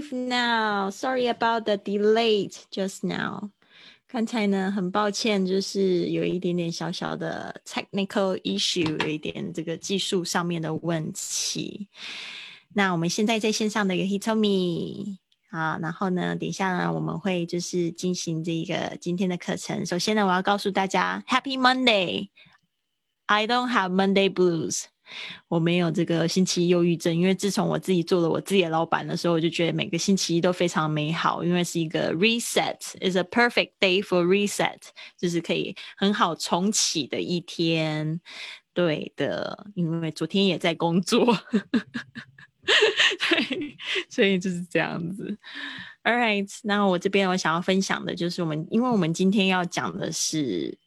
If now. Sorry about the delay just now. 刚才呢，很抱歉，就是有一点点小小的 technical issue，有一点这个技术上面的问题。那我们现在在线上的有 Hitomi 啊，然后呢，等一下呢，我们会就是进行这个今天的课程。首先呢，我要告诉大家 Happy Monday. I don't have Monday blues. 我没有这个星期一忧郁症，因为自从我自己做了我自己的老板的时候，我就觉得每个星期一都非常美好，因为是一个 reset，is a perfect day for reset，就是可以很好重启的一天。对的，因为昨天也在工作，对，所以就是这样子。All right，那我这边我想要分享的就是我们，因为我们今天要讲的是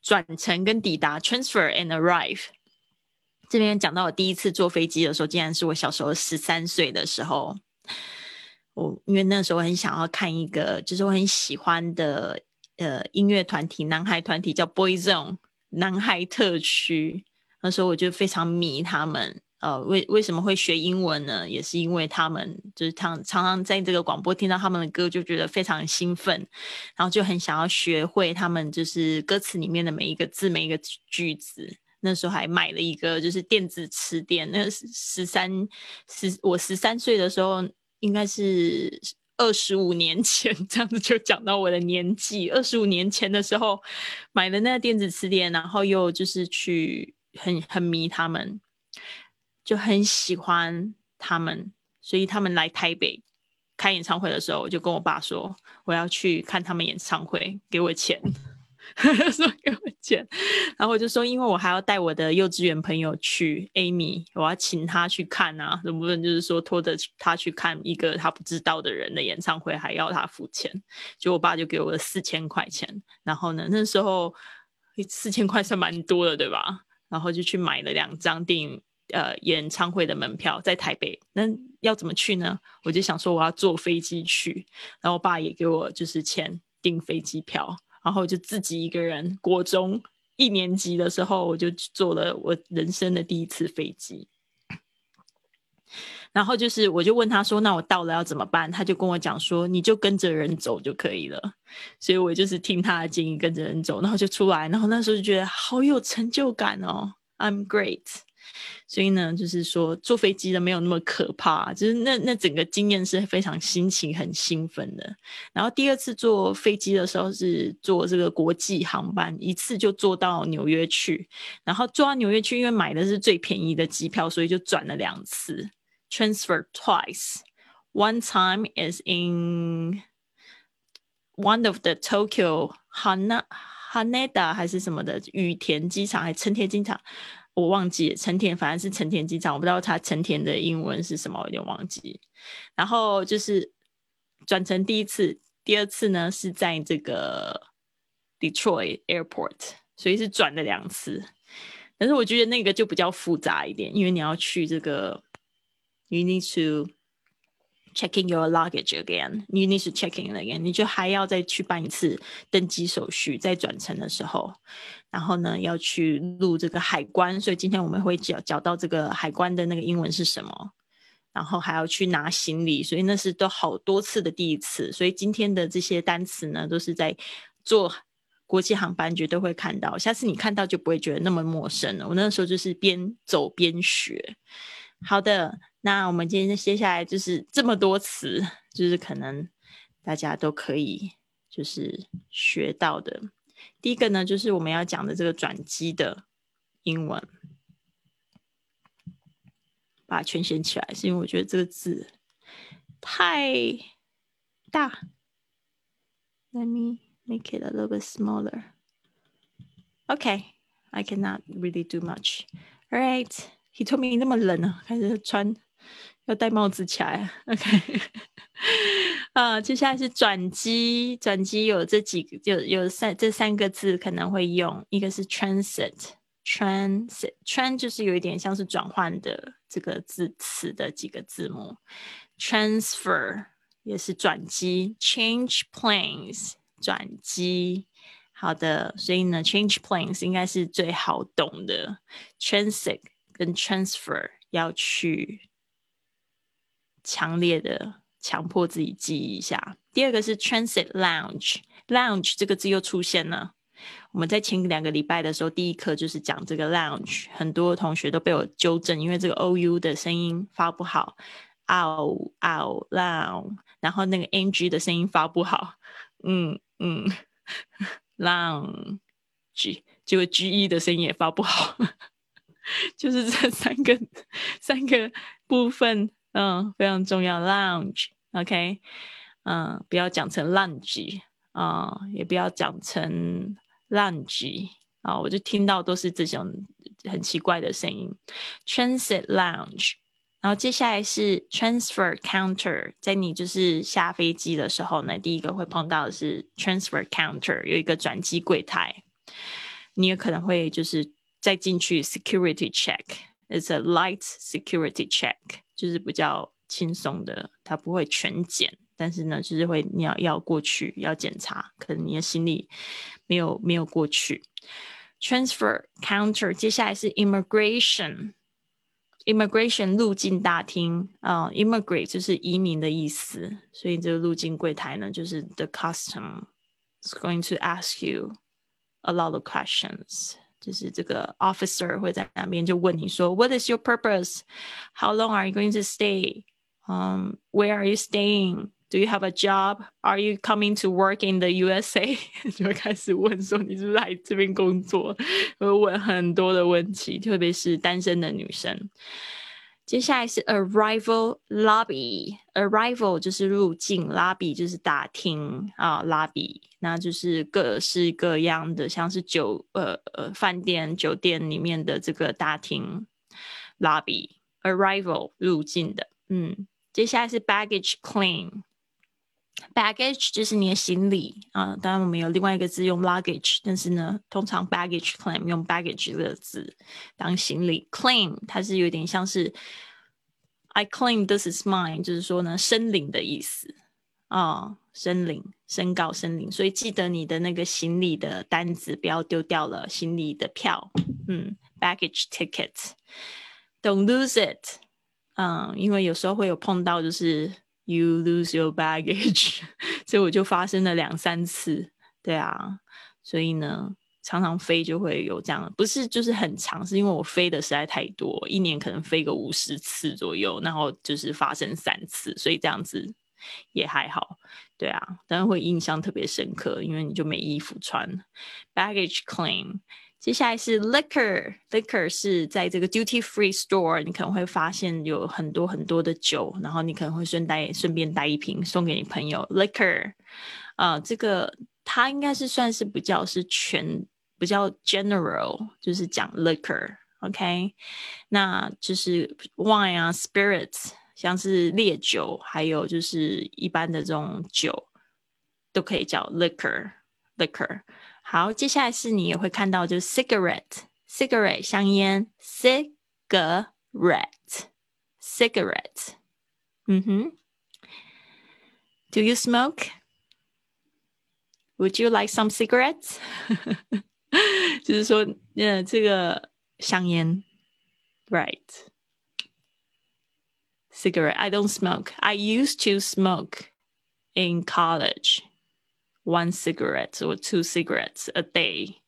转乘跟抵达 （transfer and arrive）。这边讲到我第一次坐飞机的时候，竟然是我小时候十三岁的时候。我因为那时候很想要看一个，就是我很喜欢的呃音乐团体，男孩团体叫 Boyzone 男孩特区。那时候我就非常迷他们。呃，为为什么会学英文呢？也是因为他们就是常常常在这个广播听到他们的歌，就觉得非常兴奋，然后就很想要学会他们就是歌词里面的每一个字、每一个句子。那时候还买了一个就是电子词典，那十三十我十三岁的时候，应该是二十五年前，这样子就讲到我的年纪。二十五年前的时候买了那个电子词典，然后又就是去很很迷他们，就很喜欢他们，所以他们来台北开演唱会的时候，我就跟我爸说我要去看他们演唱会，给我钱。说给我钱，然后我就说，因为我还要带我的幼稚园朋友去，Amy，我要请他去看啊，能不能就是说拖着他去看一个他不知道的人的演唱会，还要他付钱？就我爸就给我了四千块钱，然后呢，那时候四千块算蛮多的，对吧？然后就去买了两张电影呃演唱会的门票，在台北。那要怎么去呢？我就想说我要坐飞机去，然后我爸也给我就是钱订飞机票。然后就自己一个人，国中一年级的时候，我就坐了我人生的第一次飞机。然后就是，我就问他说：“那我到了要怎么办？”他就跟我讲说：“你就跟着人走就可以了。”所以我就是听他的建议，跟着人走，然后就出来。然后那时候就觉得好有成就感哦，I'm great。所以呢，就是说坐飞机的没有那么可怕，就是那那整个经验是非常心情很兴奋的。然后第二次坐飞机的时候是坐这个国际航班，一次就坐到纽约去，然后坐到纽约去，因为买的是最便宜的机票，所以就转了两次，transfer twice。One time is in one of the Tokyo Hana Haneda 还是什么的羽田机场，还是成田机场。我忘记成田，反正是成田机场，我不知道它成田的英文是什么，我有点忘记。然后就是转成第一次，第二次呢是在这个 Detroit Airport，所以是转了两次。但是我觉得那个就比较复杂一点，因为你要去这个，you need to。Checking your luggage again, you need to checking again. 你就还要再去办一次登机手续，在转乘的时候，然后呢要去录这个海关，所以今天我们会讲讲到这个海关的那个英文是什么，然后还要去拿行李，所以那是都好多次的第一次。所以今天的这些单词呢，都是在坐国际航班绝对会看到，下次你看到就不会觉得那么陌生了。我那时候就是边走边学。好的。那我们今天接下来就是这么多词，就是可能大家都可以就是学到的。第一个呢，就是我们要讲的这个转机的英文，把它全写起来，是因为我觉得这个字太大。Let me make it a little bit smaller. Okay, I cannot really do much. All right, he told me 那么冷啊，开始穿。要戴帽子起来，OK。啊，接下来是转机，转机有这几个，有有三这三个字可能会用，一个是 transit，transit，trans 就是有一点像是转换的这个字词的几个字母，transfer 也是转机，change planes 转机，好的，所以呢，change planes 应该是最好懂的，transit 跟 transfer 要去。强烈的强迫自己记一下。第二个是 transit lounge，lounge 这个字又出现了。我们在前两个礼拜的时候，第一课就是讲这个 lounge，很多同学都被我纠正，因为这个 o u 的声音发不好，out out lounge，然后那个 n g 的声音发不好，嗯嗯，lounge，结果 g e 的声音也发不好，就是这三个三个部分，嗯，非常重要，lounge，OK，嗯，不要讲成 lunge 啊，也不要讲成。Lounge 啊，我就听到都是这种很奇怪的声音。Transit lounge，然后接下来是 transfer counter，在你就是下飞机的时候呢，第一个会碰到的是 transfer counter，有一个转机柜台。你也可能会就是再进去 security check，it's a light security check，就是比较轻松的，它不会全检。但是呢，就是会你要要过去要检查，可能你的行李没有没有过去。Transfer counter，接下来是 immigration，immigration 入境大厅啊，immigrate 就是移民的意思，所以这个入境柜台呢，就是 the custom is going to ask you a lot of questions， 就是这个 officer 会在那边就问你说，What is your purpose？How long are you going to stay？嗯，Where are you staying？Do you have a job? Are you coming to work in the USA? 就会开始问说你是不是来这边工作？会问很多的问题，特别是单身的女生。 接下来是 arrival lobby。arrival 就是入境，lobby 就是大厅啊，lobby 那就是各式各样的，像是酒呃呃饭店、酒店里面的这个大厅 lobby。arrival 入境的，嗯，接下来是 baggage claim。Baggage 就是你的行李啊，当然我们有另外一个字用 luggage，但是呢，通常 baggage claim 用 baggage 这个字当行李。Claim 它是有点像是 I claim this is mine，就是说呢，申领的意思啊，申领、申告、申领。所以记得你的那个行李的单子不要丢掉了，行李的票，嗯，baggage ticket，don't lose it，嗯，因为有时候会有碰到就是。You lose your baggage，所以我就发生了两三次，对啊，所以呢，常常飞就会有这样，不是就是很长，是因为我飞的实在太多，一年可能飞个五十次左右，然后就是发生三次，所以这样子也还好，对啊，但是会印象特别深刻，因为你就没衣服穿，baggage claim。接下来是 liquor，liquor 是在这个 duty free store，你可能会发现有很多很多的酒，然后你可能会顺带顺便带一瓶送给你朋友。liquor，啊，这个它应该是算是比较是全比较 general，就是讲 liquor，OK，那就是 wine 啊，spirits，像是烈酒，还有就是一般的这种酒，都可以叫 liquor，liquor。好，接下来是你也会看到，就是 cigarette，cigarette 香烟，cigarette，cigarette，嗯哼，Do you smoke? Would you like some cigarettes? 就是说，呃，这个香烟，right? Cigarette. I don't smoke. I used to smoke in college one cigarette or two cigarettes a day.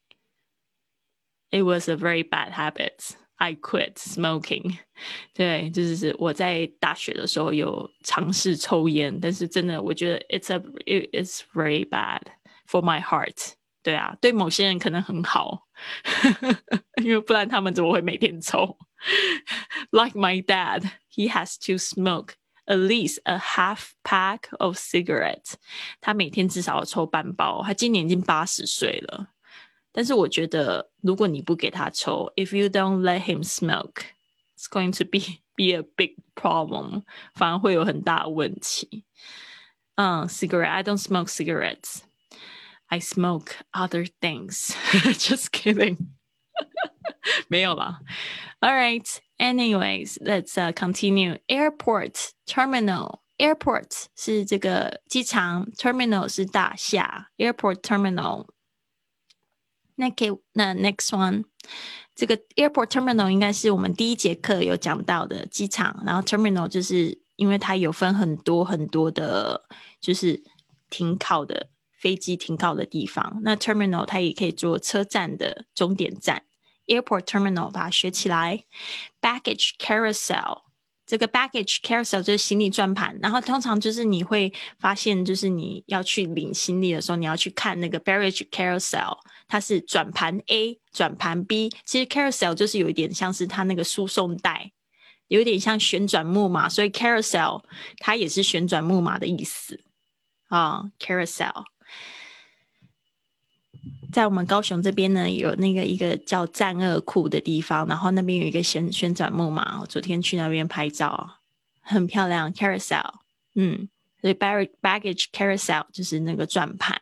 It was a very bad habit. I quit smoking. 对，就是我在大学的时候有尝试抽烟，但是真的我觉得 it's a it is very bad for my heart. 对啊，对某些人可能很好，因为不然他们怎么会每天抽？Like my dad, he has to smoke at least a half pack of cigarettes。他每天至少要抽半包。他今年已经八十岁了，但是我觉得，如果你不给他抽，if you don't let him smoke, it's going to be be a big problem，反而会有很大的问题。嗯，cigarette. I don't smoke cigarettes. I smoke other things. Just kidding. 没有啦。All right. Anyways, let's continue. Airport terminal. Airport 是这个机场，terminal 是大厦。Airport terminal. 那可以，那 next one，这个 airport terminal 应该是我们第一节课有讲到的机场，然后 terminal 就是因为它有分很多很多的，就是停靠的飞机停靠的地方。那 terminal 它也可以做车站的终点站，airport terminal 把它学起来。baggage carousel 这个 baggage carousel 就是行李转盘，然后通常就是你会发现，就是你要去领行李的时候，你要去看那个 baggage carousel，它是转盘 A 转盘 B，其实 carousel 就是有一点像是它那个输送带。有点像旋转木马，所以 carousel 它也是旋转木马的意思啊。carousel 在我们高雄这边呢，有那个一个叫战恶库的地方，然后那边有一个旋旋转木马，我昨天去那边拍照，很漂亮。carousel，嗯，所以 baggage carousel 就是那个转盘。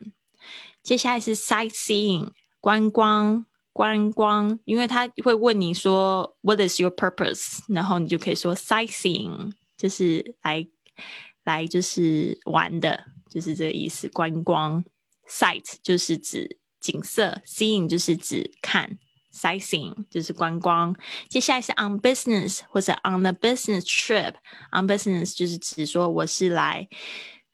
接下来是 sightseeing 观光。观光，因为他会问你说 "What is your purpose？" 然后你就可以说 "Sightseeing"，就是来来就是玩的，就是这个意思。观光 "Sight" 就是指景色，"Seeing" 就是指看，"Sightseeing" 就是观光。接下来是 "On business" 或者 "On the business trip"，"On business" 就是指说我是来。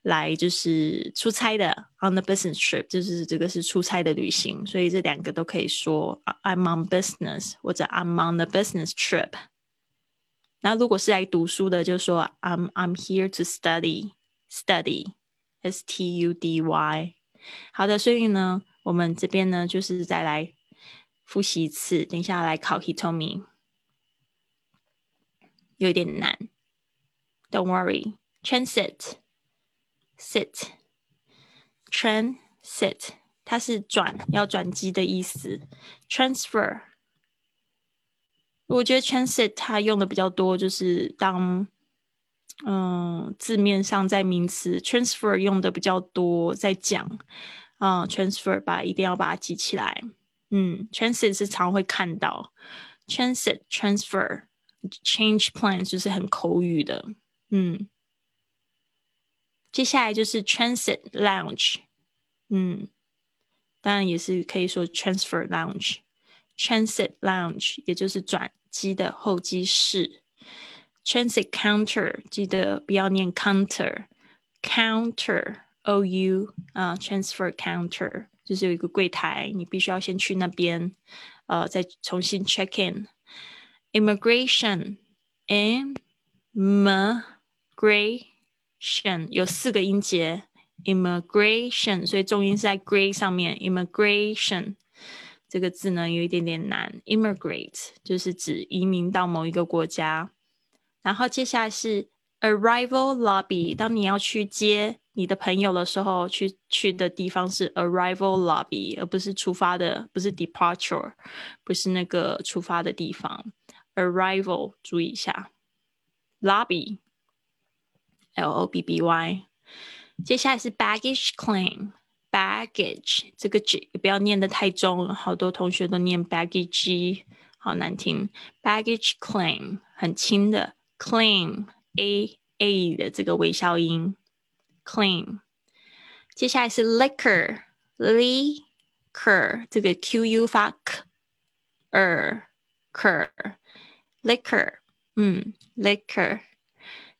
来就是出差的，on the business trip，就是这个是出差的旅行，所以这两个都可以说 I'm on business 或者 I'm on the business trip。那如果是来读书的，就说 I'm I'm here to study，study，S T U D Y。好的，所以呢，我们这边呢就是再来复习一次，等一下来考 Hitomi，有点难，Don't worry，transit。sit transit，它是转要转机的意思。transfer，我觉得 transit 它用的比较多，就是当嗯字面上在名词 transfer 用的比较多，在讲啊 transfer 吧，一定要把它记起来。嗯，transit 是常会看到 transit transfer change plan 就是很口语的，嗯。接下来就是 transit lounge，嗯，当然也是可以说 transfer lounge，transit lounge 也就是转机的候机室。transit counter 记得不要念 counter，counter o u 啊，transfer counter 就是有一个柜台，你必须要先去那边，呃，再重新 check in。immigration m m gray 有四个音节，immigration，所以重音是在 gray 上面。immigration 这个字呢有一点点难，immigrate 就是指移民到某一个国家。然后接下来是 arrival lobby，当你要去接 你的朋友的时候，去去的地方是 arrival lobby，而不是出发的，不是 departure，不是那个出发的地方。arrival 注意一下，lobby。L O B B Y，接下来是 baggage claim，baggage 这个 G 不要念的太重了，好多同学都念 baggage，好难听。baggage claim 很轻的，claim A A 的这个微笑音 ，claim。接下来是 liquor，liquor 这个 Q U 发 k，er，ker，liquor，嗯，liquor。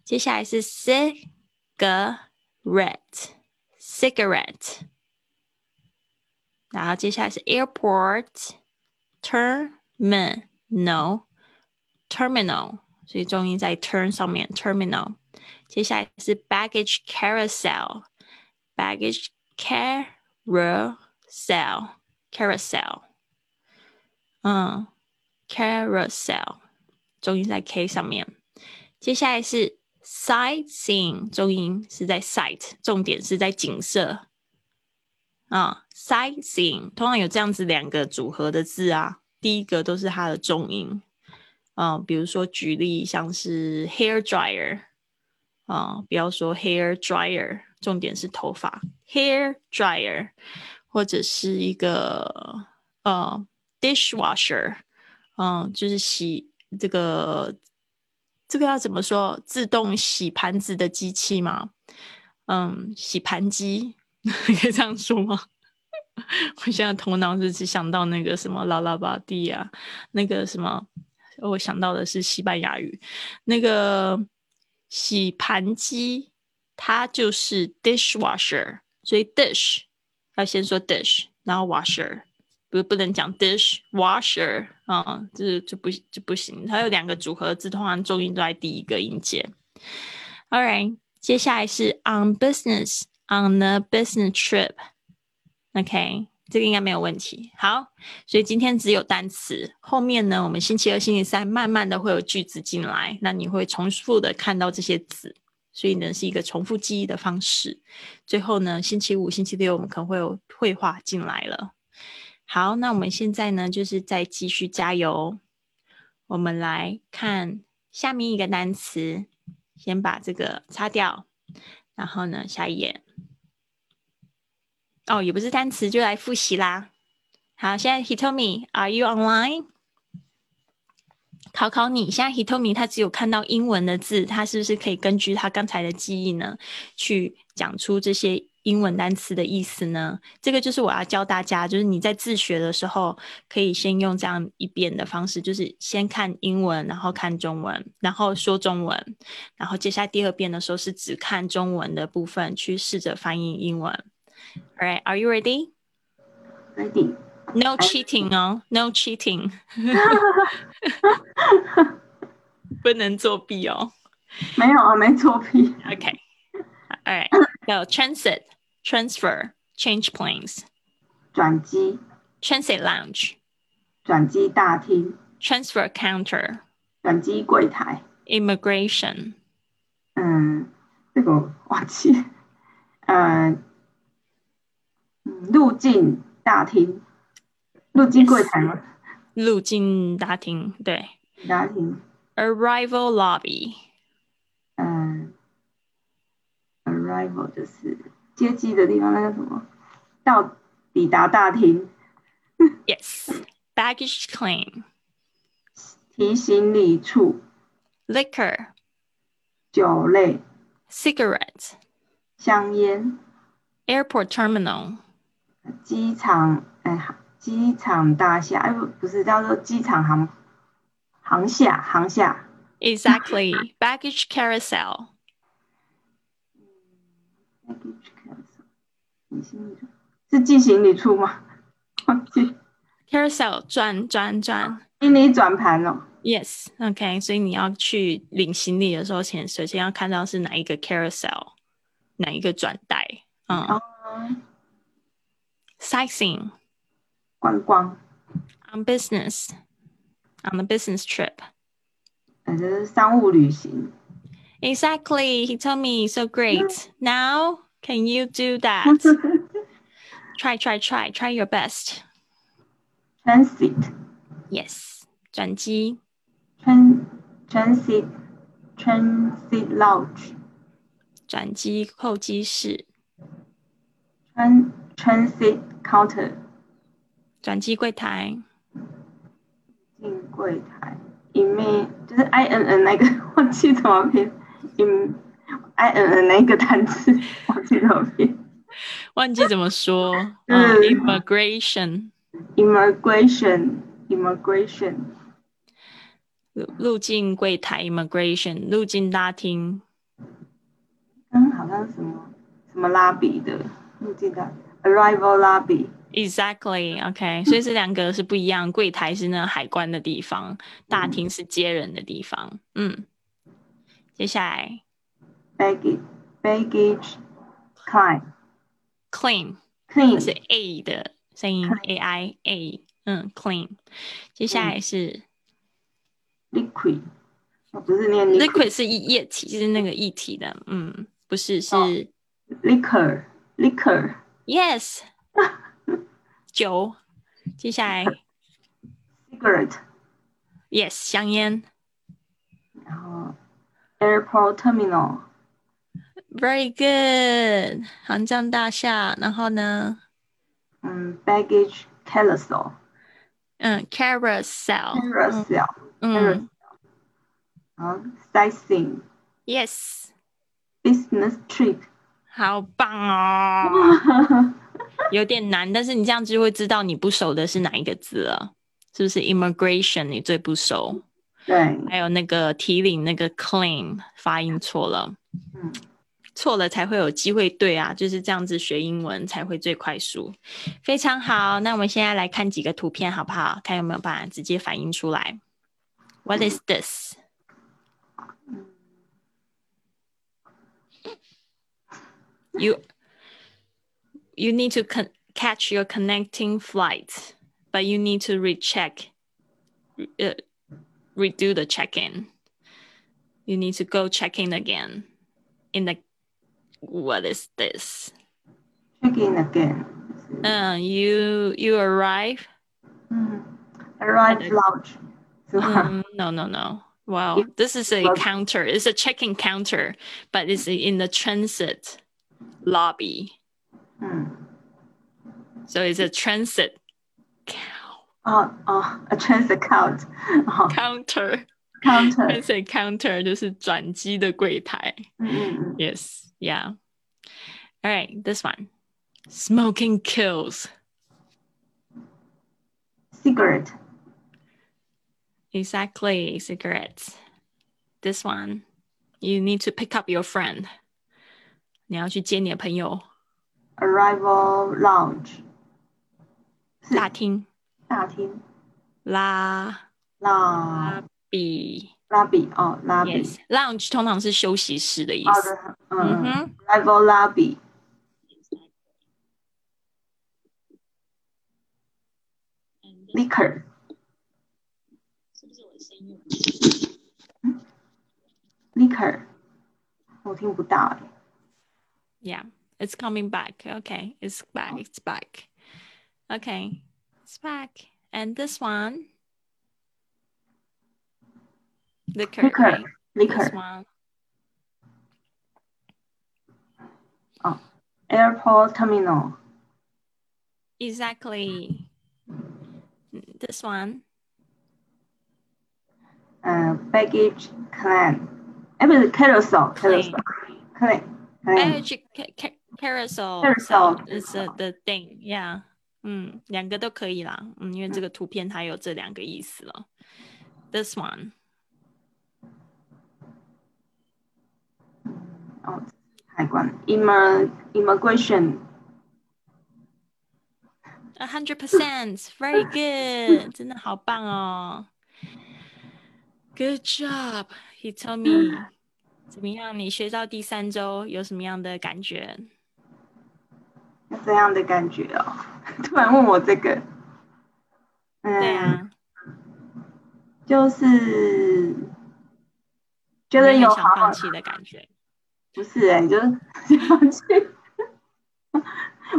接下来是 cigarette，cigarette，然后接下来是 airport，terminal，terminal，所以重音在 turn 上面，terminal。 接下来是 baggage carousel，baggage carousel，carousel，嗯，carousel，重音在 k 上面。接下来是 sightseeing，重音是在 sight，重点是在景色啊。sightseeing 通常有这样子两个组合的字啊，第一个都是它的重音嗯。比如说举例，像是 hair dryer 啊，不要说 hair dryer，重点是头发 hair dryer，或者是一个呃 dishwasher，嗯，就是洗这个。这个要怎么说？自动洗盘子的机器吗？嗯，洗盘机 可以这样说吗？我现在头脑是只想到那个什么拉拉巴蒂啊，那个什么，我想到的是西班牙语，那个洗盘机，它就是 dishwasher，所以 dish 要先说 dish，然后 washer，不不能讲 dishwasher 啊，这这不这不行。它有两个组合字，通常重音都在第一个音节。All right，接下来是 on business on a business trip，OK。这个应该没有问题。好，所以今天只有单词，后面呢，我们星期二、星期三慢慢的会有句子进来，那你会重复的看到这些字，所以呢是一个重复记忆的方式。最后呢，星期五、星期六我们可能会有绘画进来了。好，那我们现在呢就是再继续加油。我们来看下面一个单词，先把这个擦掉，然后呢下一页。哦，也不是单词，就来复习啦。好，现在 Hitomi，Are you online？考考你，现在 Hitomi 他只有看到英文的字，他是不是可以根据他刚才的记忆呢，去讲出这些英文单词的意思呢？这个就是我要教大家，就是你在自学的时候，可以先用这样一遍的方式，就是先看英文，然后看中文，然后说中文，然后接下来第二遍的时候是只看中文的部分，去试着翻译英文。All right, are you ready? Ready. No cheating 哦，No cheating，不能作弊哦。没有啊，没作弊。Okay. All right. Go transit, transfer, change planes. 转机。Transit lounge. 转机大厅。Transfer counter. 转机柜台。Immigration. 嗯，这个忘记。 嗯。入境大厅，入境柜台吗？入境大厅，对。大厅。Arrival lobby。嗯，arrival 就是接机的地方，那叫什么？到抵达大厅。Yes. Baggage claim。提行李处。Liquor。酒类。Cigarette。香烟。Airport terminal。机场，哎，机场大厦，哎不，不是叫做机场航航下航下。Exactly, baggage carousel. Baggage carousel，是寄行李处吗？忘记。Carousel 转转转，行李转盘哦。Yes, OK，所以你要去领行李的时候，先首先要看到是哪一个 carousel，哪一个转带，嗯。Sightseeing，观光。On business, on the business trip，呃，这是商务旅行。Exactly, he told me so great. Now, can you do that? try, try, try, try your best. Transit. Yes，转机。Tran transit transit lounge. 转机候机室。Tran transit counter，转机柜台，进柜台，in 就是 i n n 那个忘记怎么拼，in i n n 那个单词忘记怎么拼，忘记怎么说，嗯，immigration，immigration，immigration，入入境柜台，immigration，入境大厅，刚，好像什么什么拉比的入境大。Arrival lobby. Exactly. OK. 所以这两个是不一样。柜台是那海关的地方，大厅是接人的地方。嗯，接下来，baggage baggage claim claim claim 是 A 的声音，A I A。嗯，claim。接下来是 liquid，不是念 liquid 是液体，就是那个液体的。嗯，不是是 liquor liquor。Yes，酒。接下来，cigarette。Yes，香烟。然后，airport terminal。Very good，航站大厦。然后呢？嗯，baggage carousel。嗯，carousel。carousel。嗯。然后，sightseeing。Yes。business trip。 好棒哦，有点难，但是你这样就会知道你不熟的是哪一个字了，是不是？Immigration 你最不熟，对，还有那个提领那个 clean 发音错了，嗯，错了才会有机会对啊，就是这样子学英文才会最快速。非常好，那我们现在来看几个图片好不好？看有没有办法直接反映出来。What is this? you you need to con- catch your connecting flight, but you need to recheck, uh, redo the check in. You need to go check in again. In the what is this? Check in again. Uh, you you arrive. Mm-hmm. Mm, arrive the, lounge. um, no no no. Wow, this is a counter. It's a check-in counter, but it's in the transit lobby. 嗯， So it's a transit 哦哦，a transit count，哦 counter. ，counter， transit counter 就是转机的柜台。嗯嗯嗯 Yes, yeah. All right, this one. Smoking kills. ，cigarette， Exactly, cigarettes. This one. You need to pick up your friend. 你要去接你的朋友。arrival lounge，大厅大厅，拉拉比拉比哦，拉比，yes lounge 通常是休息室的意思。嗯嗯哼，，arrival lobby，liquor，liquor，我听不到哎，Yeah, it's coming back. Okay, it's back. Oh. It's back. Okay, it's back. And this one, liquor. Liquor. Right? This one. Oh, airport terminal. Exactly. This one. Uh, baggage claim. I mean, carousel. Carousel. Claim. ca- carousel. Carousel. So is the the thing. Yeah. 嗯，两个都可以啦。嗯，因为这个图片它有这两个意思了。This one. 哦，海关，imm immigration， A hundred percent, very good，真的好棒哦。Good job, he told me。 怎么样？你学到第三周有什么样的感觉？那这样的感觉哦。突然问我这个，嗯，对啊，就是觉得有想放，弃的感觉。不是哎、就是 想放弃。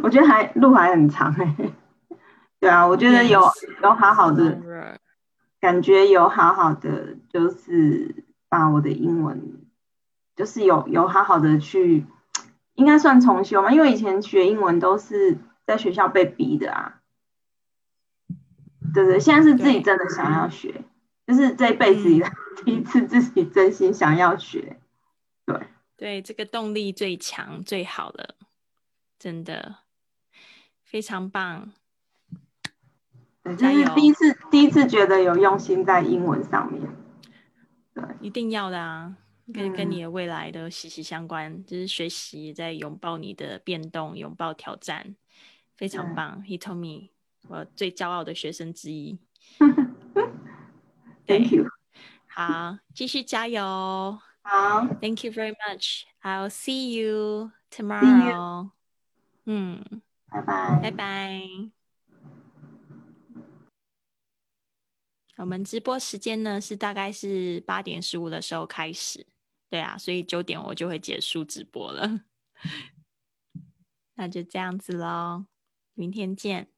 我觉得还路还很长哎、对啊，我觉得有有好好的感觉，有好好的就是把我的英文，就是有有好好的去，应该算重修嘛，因为以前学英文都是在学校被逼的啊。对对，现在是自己真的想要学，就是这一辈子以来第一次自己真心想要学。对，对，这个动力最强最好了，真的非常棒。对，就是第一次第一次觉得有用心在英文上面。对一定要的啊，跟跟嗯你的未来都息息相关。就是学习在拥抱你的变动，拥抱挑战，非常棒。He told me，我最骄傲的学生之一。Thank you。好，继续加油。好，Thank you very much. I'll see you tomorrow. 嗯，拜拜。拜拜。我们直播时间呢是大概是八点十五的时候开始，对啊，所以九点我就会结束直播了。那就这样子喽，明天见。